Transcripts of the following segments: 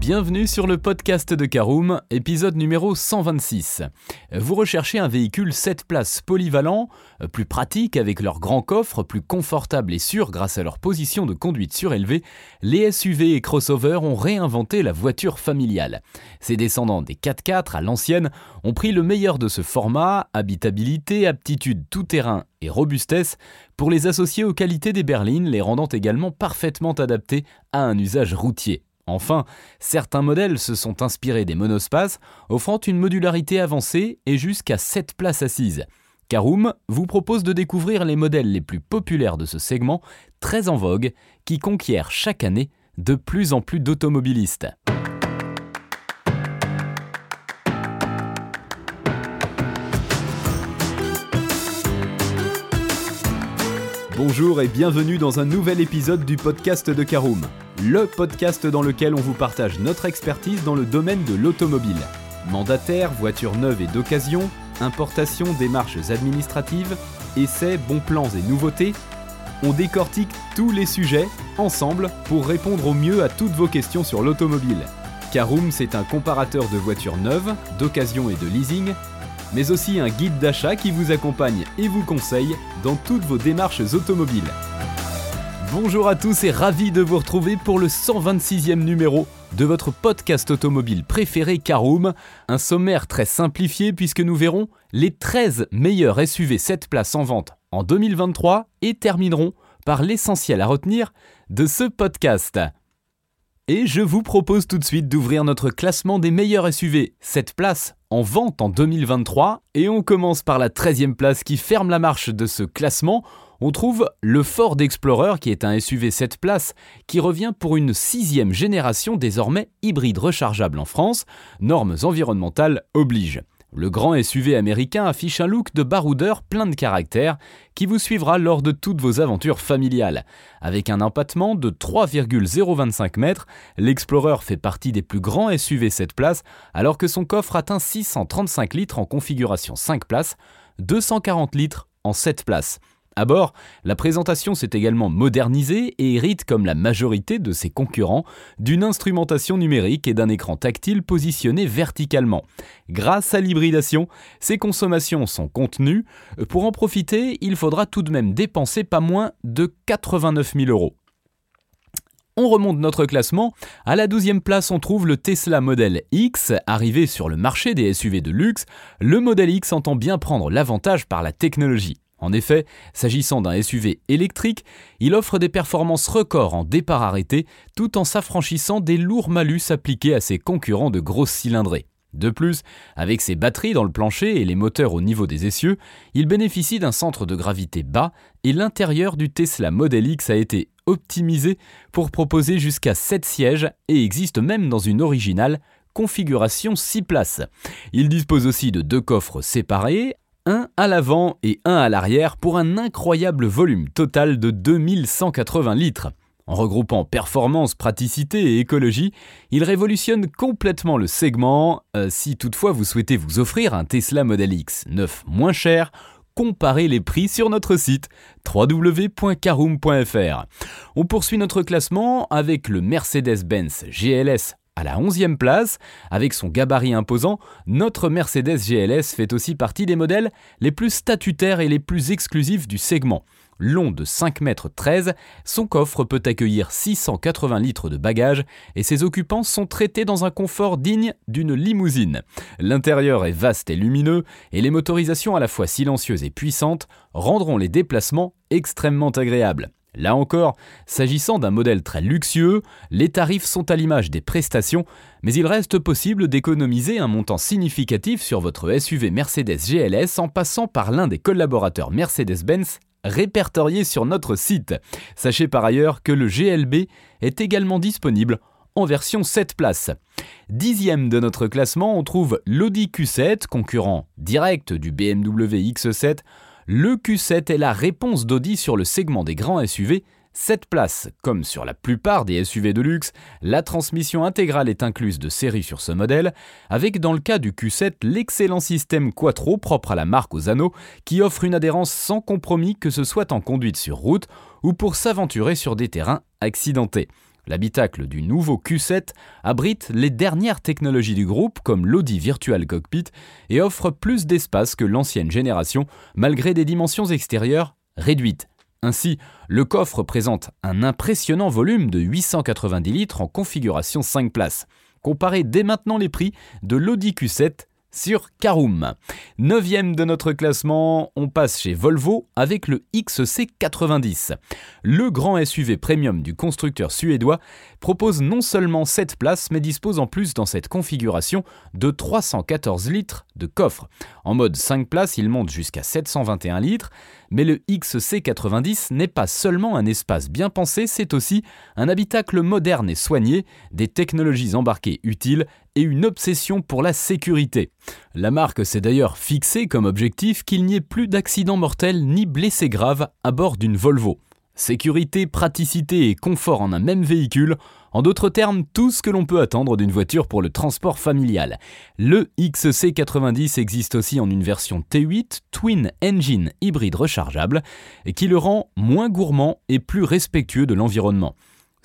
Bienvenue sur le podcast de Caroom, épisode numéro 126. Vous recherchez un véhicule 7 places polyvalent, plus pratique avec leur grand coffre, plus confortable et sûr grâce à leur position de conduite surélevée, les SUV et crossover ont réinventé la voiture familiale. Ces descendants des 4x4 à l'ancienne ont pris le meilleur de ce format, habitabilité, aptitude tout-terrain et robustesse, pour les associer aux qualités des berlines, les rendant également parfaitement adaptés à un usage routier. Enfin, certains modèles se sont inspirés des monospaces, offrant une modularité avancée et jusqu'à 7 places assises. Caroom vous propose de découvrir les modèles les plus populaires de ce segment, très en vogue, qui conquiert chaque année de plus en plus d'automobilistes. Bonjour et bienvenue dans un nouvel épisode du podcast de Caroom, le podcast dans lequel on vous partage notre expertise dans le domaine de l'automobile. Mandataire, voitures neuves et d'occasion, importation, démarches administratives, essais, bons plans et nouveautés, on décortique tous les sujets ensemble pour répondre au mieux à toutes vos questions sur l'automobile. Caroom, c'est un comparateur de voitures neuves, d'occasion et de leasing mais aussi un guide d'achat qui vous accompagne et vous conseille dans toutes vos démarches automobiles. Bonjour à tous et ravi de vous retrouver pour le 126e numéro de votre podcast automobile préféré Caroom, un sommaire très simplifié puisque nous verrons les 13 meilleurs SUV 7 places en vente en 2023 et terminerons par l'essentiel à retenir de ce podcast. Et je vous propose tout de suite d'ouvrir notre classement des meilleurs SUV 7 places en vente en 2023 et on commence par la 13e place qui ferme la marche de ce classement. On trouve le Ford Explorer qui est un SUV 7 places qui revient pour une sixième génération désormais hybride rechargeable en France, normes environnementales obligent. Le grand SUV américain affiche un look de baroudeur plein de caractère qui vous suivra lors de toutes vos aventures familiales. Avec un empattement de 3,025 mètres, l'Explorer fait partie des plus grands SUV 7 places alors que son coffre atteint 635 litres en configuration 5 places, 240 litres en 7 places. À bord, la présentation s'est également modernisée et hérite, comme la majorité de ses concurrents, d'une instrumentation numérique et d'un écran tactile positionné verticalement. Grâce à l'hybridation, ses consommations sont contenues. Pour en profiter, il faudra tout de même dépenser pas moins de 89 000 euros. On remonte notre classement. À la 12e place, on trouve le Tesla Model X. Arrivé sur le marché des SUV de luxe, le Model X entend bien prendre l'avantage par la technologie. En effet, s'agissant d'un SUV électrique, il offre des performances records en départ arrêté tout en s'affranchissant des lourds malus appliqués à ses concurrents de grosses cylindrées. De plus, avec ses batteries dans le plancher et les moteurs au niveau des essieux, il bénéficie d'un centre de gravité bas et l'intérieur du Tesla Model X a été optimisé pour proposer jusqu'à 7 sièges et existe même dans une originale configuration 6 places. Il dispose aussi de deux coffres séparés un à l'avant et un à l'arrière pour un incroyable volume total de 2180 litres. En regroupant performance, praticité et écologie, il révolutionne complètement le segment. Euh, si toutefois vous souhaitez vous offrir un Tesla Model X neuf moins cher, comparez les prix sur notre site www.caroom.fr. On poursuit notre classement avec le Mercedes-Benz GLS à la 11e place, avec son gabarit imposant, notre Mercedes GLS fait aussi partie des modèles les plus statutaires et les plus exclusifs du segment. Long de 5,13 m, son coffre peut accueillir 680 litres de bagages et ses occupants sont traités dans un confort digne d'une limousine. L'intérieur est vaste et lumineux et les motorisations à la fois silencieuses et puissantes rendront les déplacements extrêmement agréables. Là encore, s'agissant d'un modèle très luxueux, les tarifs sont à l'image des prestations, mais il reste possible d'économiser un montant significatif sur votre SUV Mercedes GLS en passant par l'un des collaborateurs Mercedes-Benz répertoriés sur notre site. Sachez par ailleurs que le GLB est également disponible en version 7 places. Dixième de notre classement, on trouve l'Audi Q7, concurrent direct du BMW X7, le Q7 est la réponse d'Audi sur le segment des grands SUV 7 places. Comme sur la plupart des SUV de luxe, la transmission intégrale est incluse de série sur ce modèle, avec dans le cas du Q7 l'excellent système Quattro propre à la marque aux anneaux, qui offre une adhérence sans compromis que ce soit en conduite sur route ou pour s'aventurer sur des terrains accidentés. L'habitacle du nouveau Q7 abrite les dernières technologies du groupe comme l'Audi Virtual Cockpit et offre plus d'espace que l'ancienne génération malgré des dimensions extérieures réduites. Ainsi, le coffre présente un impressionnant volume de 890 litres en configuration 5 places. Comparez dès maintenant les prix de l'Audi Q7 sur Caroom. Neuvième de notre classement, on passe chez Volvo avec le XC90. Le grand SUV premium du constructeur suédois propose non seulement 7 places, mais dispose en plus dans cette configuration de 314 litres de coffre. En mode 5 places, il monte jusqu'à 721 litres, mais le XC90 n'est pas seulement un espace bien pensé, c'est aussi un habitacle moderne et soigné, des technologies embarquées utiles et une obsession pour la sécurité. La marque s'est d'ailleurs fixée comme objectif qu'il n'y ait plus d'accidents mortels ni blessés graves à bord d'une Volvo. Sécurité, praticité et confort en un même véhicule, en d'autres termes, tout ce que l'on peut attendre d'une voiture pour le transport familial. Le XC90 existe aussi en une version T8 Twin Engine hybride rechargeable, qui le rend moins gourmand et plus respectueux de l'environnement.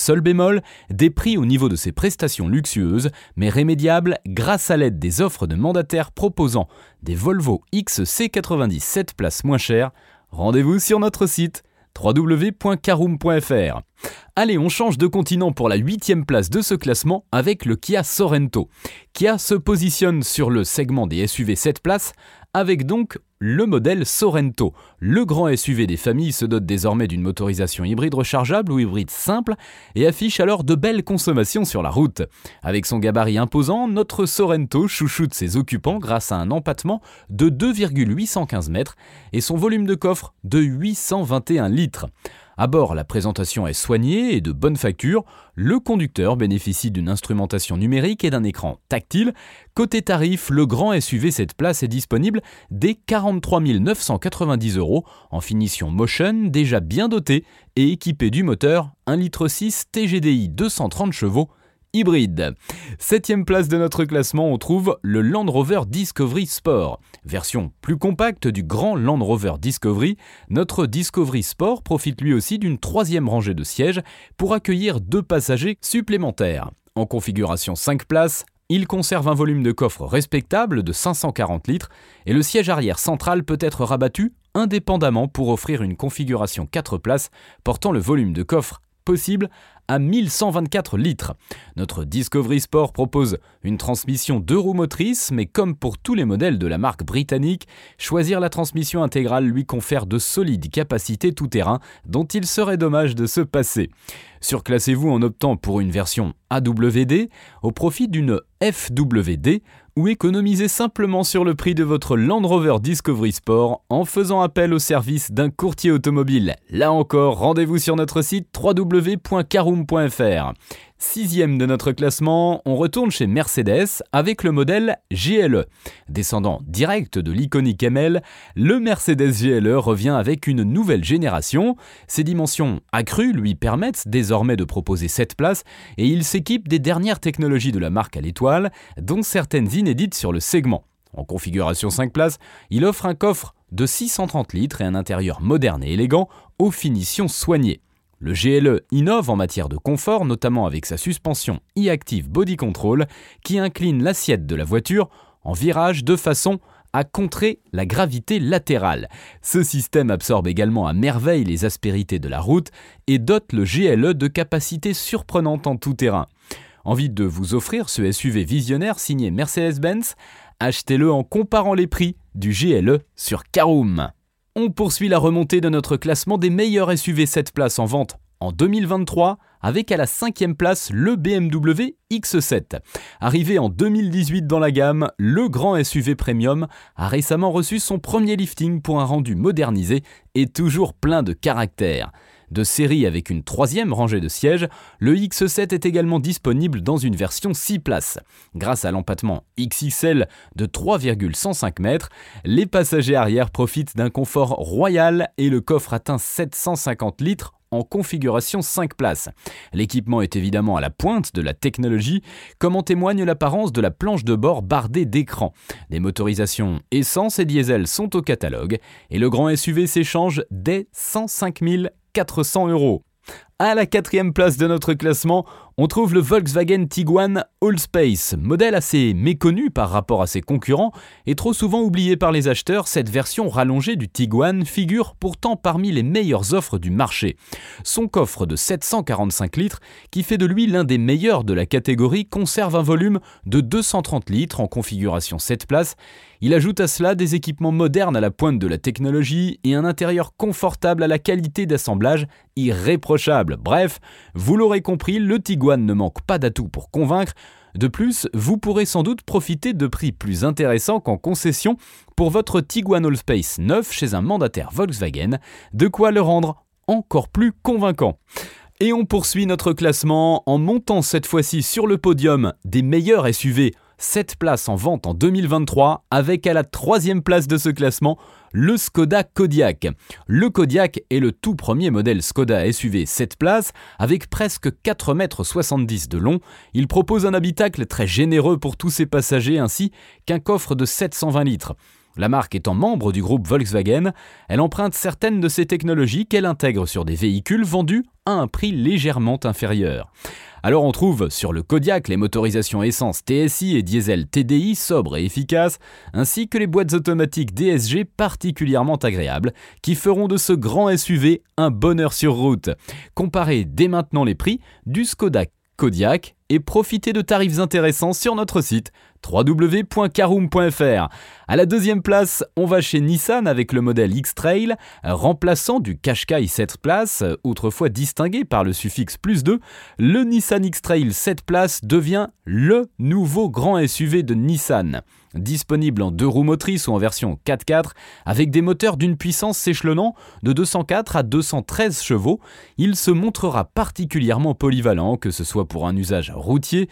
Seul bémol, des prix au niveau de ses prestations luxueuses, mais rémédiables grâce à l'aide des offres de mandataires proposant des Volvo XC90 7 places moins chères. Rendez-vous sur notre site www.caroom.fr. Allez, on change de continent pour la huitième place de ce classement avec le Kia Sorento. Kia se positionne sur le segment des SUV 7 places avec donc le modèle Sorento. Le grand SUV des familles se dote désormais d'une motorisation hybride rechargeable ou hybride simple et affiche alors de belles consommations sur la route. Avec son gabarit imposant, notre Sorento chouchoute ses occupants grâce à un empattement de 2,815 mètres et son volume de coffre de 821 litres. À bord, la présentation est soignée et de bonne facture. Le conducteur bénéficie d'une instrumentation numérique et d'un écran tactile. Côté tarif, le grand SUV cette place est disponible dès 43 990 euros en finition Motion, déjà bien doté et équipé du moteur 1,6 litre TGDI 230 chevaux hybride. Septième place de notre classement, on trouve le Land Rover Discovery Sport. Version plus compacte du grand Land Rover Discovery, notre Discovery Sport profite lui aussi d'une troisième rangée de sièges pour accueillir deux passagers supplémentaires. En configuration 5 places, il conserve un volume de coffre respectable de 540 litres et le siège arrière central peut être rabattu indépendamment pour offrir une configuration 4 places portant le volume de coffre possible à 1124 litres. Notre Discovery Sport propose une transmission deux roues motrices, mais comme pour tous les modèles de la marque britannique, choisir la transmission intégrale lui confère de solides capacités tout-terrain dont il serait dommage de se passer. Surclassez-vous en optant pour une version AWD au profit d'une FWD ou économisez simplement sur le prix de votre Land Rover Discovery Sport en faisant appel au service d'un courtier automobile. Là encore, rendez-vous sur notre site www.caroom.fr. Sixième de notre classement, on retourne chez Mercedes avec le modèle GLE. Descendant direct de l'iconique ML, le Mercedes GLE revient avec une nouvelle génération. Ses dimensions accrues lui permettent désormais de proposer 7 places et il s'équipe des dernières technologies de la marque à l'étoile, dont certaines inédites sur le segment. En configuration 5 places, il offre un coffre de 630 litres et un intérieur moderne et élégant aux finitions soignées. Le GLE innove en matière de confort, notamment avec sa suspension e-active body control qui incline l'assiette de la voiture en virage de façon à contrer la gravité latérale. Ce système absorbe également à merveille les aspérités de la route et dote le GLE de capacités surprenantes en tout terrain. Envie de vous offrir ce SUV visionnaire signé Mercedes-Benz? Achetez-le en comparant les prix du GLE sur Caroom. On poursuit la remontée de notre classement des meilleurs SUV 7 places en vente en 2023 avec à la cinquième place le BMW X7. Arrivé en 2018 dans la gamme, le grand SUV premium a récemment reçu son premier lifting pour un rendu modernisé et toujours plein de caractère de série avec une troisième rangée de sièges, le X7 est également disponible dans une version 6 places. Grâce à l'empattement XXL de 3,105 mètres, les passagers arrière profitent d'un confort royal et le coffre atteint 750 litres en configuration 5 places. L'équipement est évidemment à la pointe de la technologie, comme en témoigne l'apparence de la planche de bord bardée d'écran. Des motorisations essence et diesel sont au catalogue, et le grand SUV s'échange dès 105 400 euros. À la quatrième place de notre classement, on trouve le Volkswagen Tiguan Allspace, modèle assez méconnu par rapport à ses concurrents et trop souvent oublié par les acheteurs. Cette version rallongée du Tiguan figure pourtant parmi les meilleures offres du marché. Son coffre de 745 litres, qui fait de lui l'un des meilleurs de la catégorie, conserve un volume de 230 litres en configuration 7 places. Il ajoute à cela des équipements modernes à la pointe de la technologie et un intérieur confortable à la qualité d'assemblage irréprochable. Bref, vous l'aurez compris, le Tiguan ne manque pas d'atouts pour convaincre. De plus, vous pourrez sans doute profiter de prix plus intéressants qu'en concession pour votre Tiguan Allspace neuf chez un mandataire Volkswagen, de quoi le rendre encore plus convaincant. Et on poursuit notre classement en montant cette fois-ci sur le podium des meilleurs SUV 7 places en vente en 2023, avec à la troisième place de ce classement le Skoda Kodiak. Le Kodiak est le tout premier modèle Skoda SUV 7 places, avec presque 4,70 m de long. Il propose un habitacle très généreux pour tous ses passagers ainsi qu'un coffre de 720 litres. La marque étant membre du groupe Volkswagen, elle emprunte certaines de ses technologies qu'elle intègre sur des véhicules vendus à un prix légèrement inférieur. Alors on trouve sur le Kodiak les motorisations essence TSI et diesel TDI sobres et efficaces, ainsi que les boîtes automatiques DSG particulièrement agréables, qui feront de ce grand SUV un bonheur sur route. Comparez dès maintenant les prix du Skoda Kodiak et profitez de tarifs intéressants sur notre site www.caroom.fr. À la deuxième place, on va chez Nissan avec le modèle X-Trail, remplaçant du Qashqai 7 places, autrefois distingué par le suffixe plus 2. Le Nissan X-Trail 7 places devient le nouveau grand SUV de Nissan disponible en deux roues motrices ou en version 4x4, avec des moteurs d'une puissance s'échelonnant de 204 à 213 chevaux, il se montrera particulièrement polyvalent, que ce soit pour un usage routier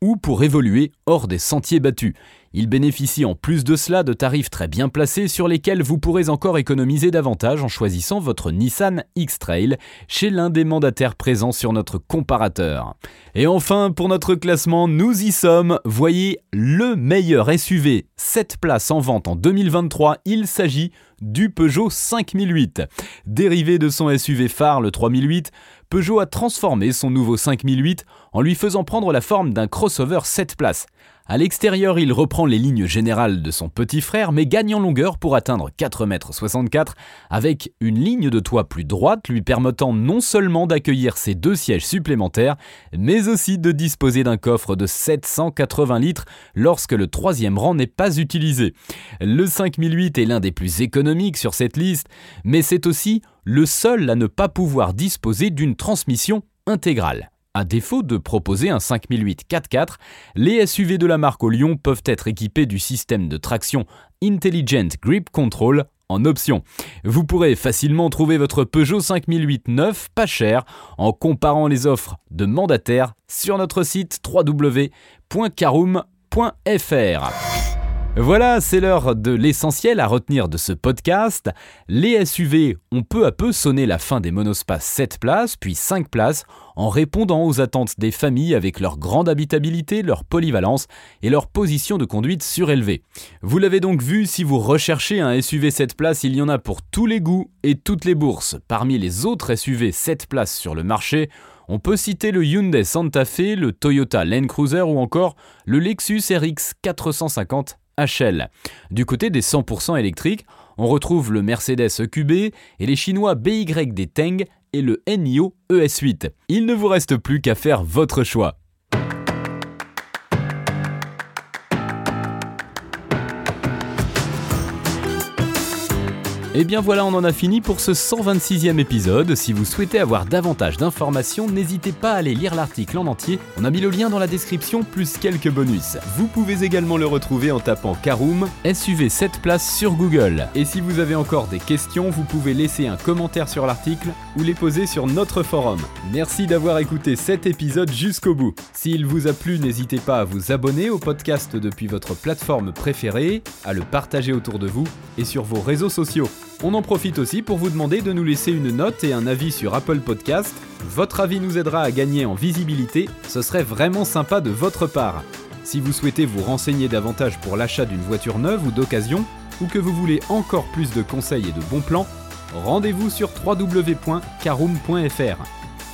ou pour évoluer hors des sentiers battus. Il bénéficie en plus de cela de tarifs très bien placés sur lesquels vous pourrez encore économiser davantage en choisissant votre Nissan X-Trail chez l'un des mandataires présents sur notre comparateur. Et enfin, pour notre classement, nous y sommes. Voyez le meilleur SUV 7 places en vente en 2023. Il s'agit du Peugeot 5008. Dérivé de son SUV phare le 3008, Peugeot a transformé son nouveau 5008 en lui faisant prendre la forme d'un crossover 7 places. À l'extérieur, il reprend les lignes générales de son petit frère, mais gagne en longueur pour atteindre 4,64 m, avec une ligne de toit plus droite lui permettant non seulement d'accueillir ses deux sièges supplémentaires, mais aussi de disposer d'un coffre de 780 litres lorsque le troisième rang n'est pas utilisé. Le 5008 est l'un des plus économiques sur cette liste, mais c'est aussi le seul à ne pas pouvoir disposer d'une transmission intégrale. À défaut de proposer un 5008 4x4, les SUV de la marque au Lyon peuvent être équipés du système de traction Intelligent Grip Control en option. Vous pourrez facilement trouver votre Peugeot 5008 neuf pas cher en comparant les offres de mandataires sur notre site www.caroom.fr. Voilà, c'est l'heure de l'essentiel à retenir de ce podcast. Les SUV ont peu à peu sonné la fin des monospaces 7 places, puis 5 places, en répondant aux attentes des familles avec leur grande habitabilité, leur polyvalence et leur position de conduite surélevée. Vous l'avez donc vu, si vous recherchez un SUV 7 places, il y en a pour tous les goûts et toutes les bourses. Parmi les autres SUV 7 places sur le marché, on peut citer le Hyundai Santa Fe, le Toyota Land Cruiser ou encore le Lexus RX 450 Du côté des 100% électriques, on retrouve le Mercedes EQB et les Chinois BYD Teng et le NIO ES8. Il ne vous reste plus qu'à faire votre choix. Et eh bien voilà, on en a fini pour ce 126e épisode. Si vous souhaitez avoir davantage d'informations, n'hésitez pas à aller lire l'article en entier. On a mis le lien dans la description plus quelques bonus. Vous pouvez également le retrouver en tapant Caroom SUV 7 places sur Google. Et si vous avez encore des questions, vous pouvez laisser un commentaire sur l'article ou les poser sur notre forum. Merci d'avoir écouté cet épisode jusqu'au bout. S'il vous a plu, n'hésitez pas à vous abonner au podcast depuis votre plateforme préférée, à le partager autour de vous et sur vos réseaux sociaux. On en profite aussi pour vous demander de nous laisser une note et un avis sur Apple Podcast. Votre avis nous aidera à gagner en visibilité, ce serait vraiment sympa de votre part. Si vous souhaitez vous renseigner davantage pour l'achat d'une voiture neuve ou d'occasion, ou que vous voulez encore plus de conseils et de bons plans, rendez-vous sur www.caroom.fr.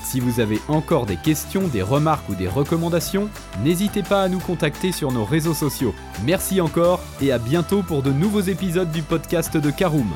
Si vous avez encore des questions, des remarques ou des recommandations, n'hésitez pas à nous contacter sur nos réseaux sociaux. Merci encore et à bientôt pour de nouveaux épisodes du podcast de Caroom.